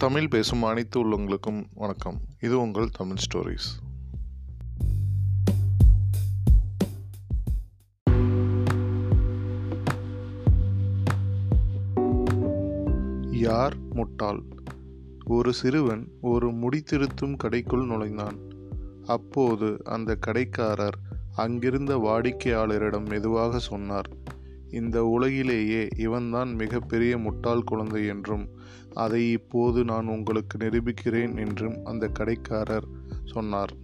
தமிழ் பேசும் அனைத்து உள்ளவங்களுக்கும் வணக்கம். இது உங்கள் தமிழ் ஸ்டோரிஸ் யார் முட்டாள்? ஒரு சிறுவன் ஒரு முடித்திருத்தும் கடைக்குள் நுழைந்தான். அப்போது அந்த கடைக்காரர் அங்கிருந்த வாடிக்கையாளரிடம் மெதுவாக சொன்னார் இந்த உலகிலேயே இவன்தான் மிகப்பெரிய முட்டாள் குழந்தை என்றும் அதை இப்போது நான் உங்களுக்கு நிரூபிக்கிறேன் என்றும் அந்த கடைக்காரர் சொன்னார்.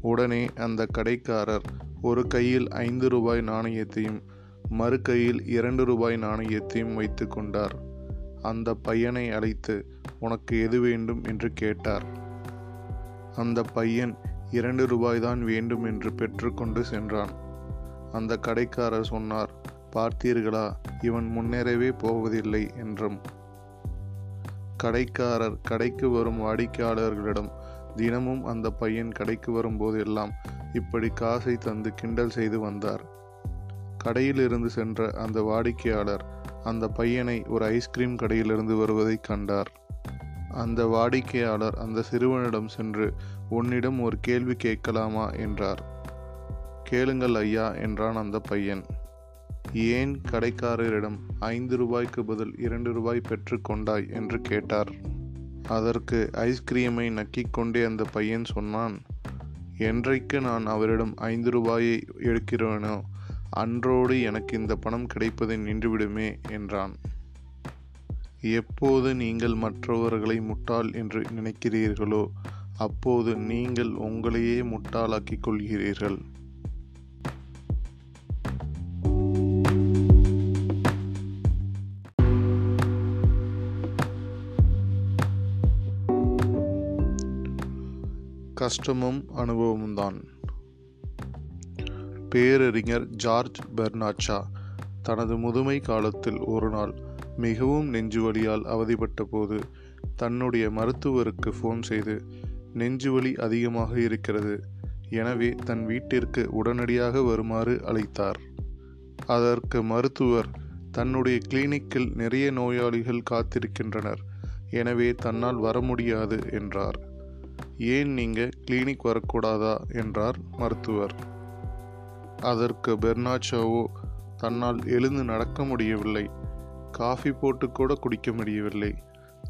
உடனே அந்த கடைக்காரர் ஒரு கையில் ஐந்து ரூபாய் நாணயத்தையும் மறு கையில் இரண்டு ரூபாய் நாணயத்தையும் வைத்து கொண்டார். அந்த பையனை அழைத்து உனக்கு எது வேண்டும்? என்று கேட்டார். அந்த பையன் இரண்டு ரூபாய் தான் வேண்டும் என்று பெற்றுக்கொண்டு சென்றான். அந்த கடைக்காரர் சொன்னார் பார்த்தீர்களா? இவன் முன்னேறவே போவதில்லை என்றும். கடைக்காரர் கடைக்கு வரும் வாடிக்கையாளர்களிடம் தினமும் அந்த பையன் கடைக்கு வரும்போதெல்லாம் இப்படி காசை தந்து கிண்டல் செய்து வந்தார். கடையிலிருந்து சென்ற அந்த வாடிக்கையாளர் அந்த பையனை ஒரு ஐஸ்கிரீம் கடையிலிருந்து வருவதை கண்டார். அந்த வாடிக்கையாளர் அந்த சிறுவனிடம் சென்று உன்னிடம் ஒரு கேள்வி கேட்கலாமா? என்றார். கேளுங்கள் ஐயா என்றான் அந்த பையன். ஏன் கடைக்காரரிடம் ஐந்து ரூபாய்க்கு பதில் இரண்டு ரூபாய் பெற்று கொண்டாய் என்று கேட்டார். அதற்கு ஐஸ்கிரீமை நக்கிக்கொண்டே அந்த பையன் சொன்னான் என்றைக்கு நான் அவரிடம் ஐந்து ரூபாயை எடுக்கிறேனோ அன்றோடு எனக்கு இந்த பணம் கிடைப்பதை நின்றுவிடுமே என்றான். எப்போது நீங்கள் மற்றவர்களை முட்டாள் என்று நினைக்கிறீர்களோ அப்போது நீங்கள் உங்களையே முட்டாளாக்கிக் கொள்கிறீர்கள். கஷ்டமும் அனுபவமும் தான் பேரறிஞர் ஜார்ஜ் பெர்னாச்சா தனது முதுமை காலத்தில் ஒரு நாள் மிகவும் நெஞ்சுவலியால் அவதிப்பட்ட போது தன்னுடைய மருத்துவருக்கு ஃபோன் செய்து நெஞ்சுவலி அதிகமாக இருக்கிறது. எனவே தன் வீட்டிற்கு உடனடியாக வருமாறு அழைத்தார். அதற்கு மருத்துவர் தன்னுடைய கிளினிக்கில் நிறைய நோயாளிகள் காத்திருக்கின்றனர். எனவே தன்னால் வர முடியாது என்றார். ஏன் நீங்கள் கிளினிக் வரக்கூடாதா? என்றார் மருத்துவர். அதற்கு பெர்னாச்சோவோ தன்னால் எழுந்து நடக்க முடியவில்லை. காஃபி போட்டு கூட குடிக்க முடியவில்லை.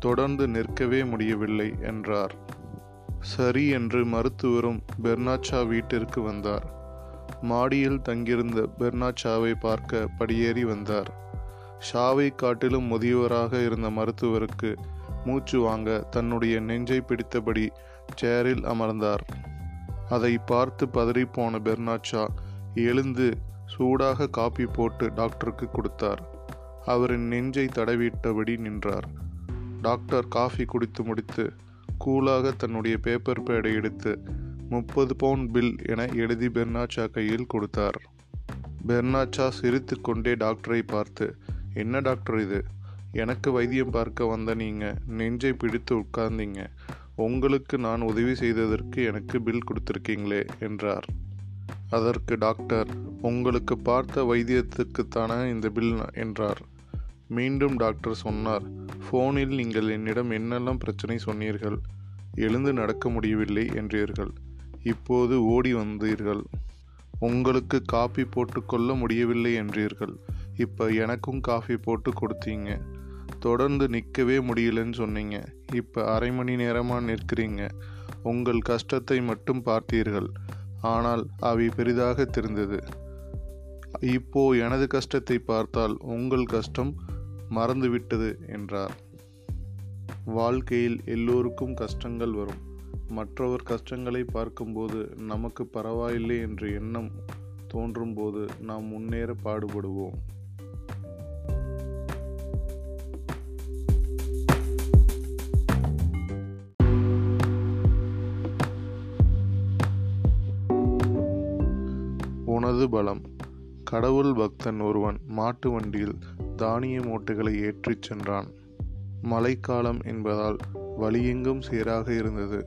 தொடர்ந்து நிற்கவே முடியவில்லை என்றார். சரி என்று மருத்துவரும் பெர்னாச்சா வீட்டிற்கு வந்தார். மாடியில் தங்கியிருந்த பெர்னாச்சாவை பார்க்க படியேறி வந்தார். ஷாவை காட்டிலும் முதியவராக இருந்த மருத்துவருக்கு மூச்சு வாங்க தன்னுடைய நெஞ்சை பிடித்தபடி சேரில் அமர்ந்தார். அதை பார்த்து பதறிப்போன பெர்னாச்சா எழுந்து சூடாக காப்பி போட்டு டாக்டருக்கு கொடுத்தார். அவரின் நெஞ்சை தடவிட்டபடி நின்றார். டாக்டர் காஃபி குடித்து முடித்து கூலாக தன்னுடைய பேப்பர் பேடை எடுத்து முப்பது பவுண்ட் பில் என எழுதி பெர்னாச்சா கையில் கொடுத்தார். பெர்னாச்சா சிரித்து கொண்டே டாக்டரை பார்த்து என்ன டாக்டர் இது? எனக்கு வைத்தியம் பார்க்க வந்த நீங்க நெஞ்சை பிடித்து உட்கார்ந்தீங்க. உங்களுக்கு நான் உதவி செய்ததற்கு எனக்கு பில் கொடுத்துருக்கீங்களே என்றார். அதற்கு டாக்டர் உங்களுக்கு பார்த்த வைத்தியத்துக்குத்தானே இந்த பில் என்றார். மீண்டும் டாக்டர் சொன்னார் ஃபோனில் நீங்கள் என்னிடம் என்னெல்லாம் பிரச்சனை சொன்னீர்கள்? எழுந்து நடக்க முடியவில்லை என்றீர்கள். இப்போது ஓடி வந்தீர்கள். உங்களுக்கு காபி போட்டுக்கொள்ள முடியவில்லை என்றீர்கள். இப்போ எனக்கும் காஃபி போட்டு கொடுத்தீங்க. தொடர்ந்து நிற்கவே முடியலன்னு சொன்னீங்க. இப்போ அரை மணி நேரமாக நிற்கிறீங்க. உங்கள் கஷ்டத்தை மட்டும் பார்த்தீர்கள். ஆனால் அவை பெரிதாக தெரிந்தது. இப்போ எனது கஷ்டத்தை பார்த்தால் உங்கள் கஷ்டம் மறந்துவிட்டது என்றார். வாழ்க்கையில் எல்லோருக்கும் கஷ்டங்கள் வரும். மற்றவர் கஷ்டங்களை பார்க்கும்போது நமக்கு பரவாயில்லை என்ற எண்ணம் தோன்றும்போது நாம் முன்னேற பாடுபடுவோம். பலம் கடவுள் பக்தன் ஒருவன் மாட்டு வண்டியில் தானிய மூட்டைகளை ஏற்றிச் சென்றான். மழைக்காலம் என்பதால் வழியெங்கும் சேராக இருந்தது.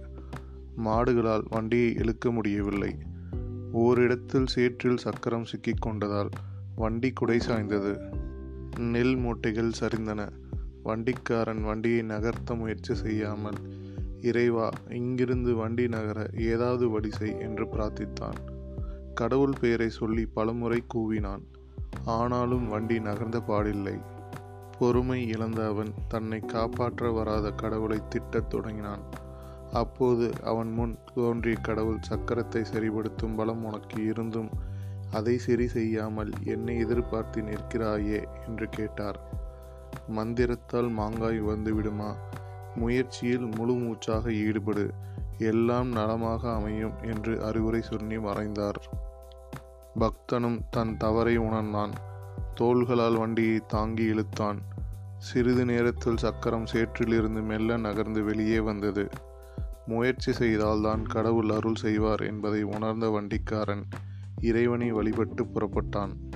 மாடுகளால் வண்டியை இழுக்க முடியவில்லை. ஓரிடத்தில் சேற்றில் சக்கரம் சிக்கிக் கொண்டதால் வண்டி குடை சாய்ந்தது. நெல் மூட்டைகள் சரிந்தன. வண்டிக்காரன் வண்டியை நகர்த்த முயற்சி செய்யாமல் இறைவா இங்கிருந்து வண்டி நகர ஏதாவது வழி செய் என்று பிரார்த்தித்தான். கடவுள் பெயரை சொல்லி பலமுறை கூவினான். ஆனாலும் வண்டி நகர்ந்த பாடில்லை. பொறுமை இழந்த அவன் தன்னை காப்பாற்ற வராத கடவுளை திட்டத் தொடங்கினான். அப்போது அவன் முன் தோன்றிய கடவுள் சக்கரத்தை சரிபடுத்தும் பலம் உனக்கு இருந்தும் அதை சரி செய்யாமல் என்னை எதிர்பார்த்து நிற்கிறாயே என்று கேட்டார். மந்திரத்தால் மாங்காய் வந்துவிடுமா? முயற்சியில் முழு மூச்சாக ஈடுபடு. எல்லாம் நலமாக அமையும் என்று அறிவுரை சொல்லி மறைந்தார். பக்தனும் தன் தவறை உணர்ந்தான். தோள்களால் வண்டியை தாங்கி இழுத்தான். சிறிது நேரத்தில் சக்கரம் சேற்றிலிருந்து மெல்ல நகர்ந்து வெளியே வந்தது. முயற்சி செய்தால்தான் கடவுள் அருள் செய்வார் என்பதை உணர்ந்த வண்டிக்காரன் இறைவனை வழிபட்டு புறப்பட்டான்.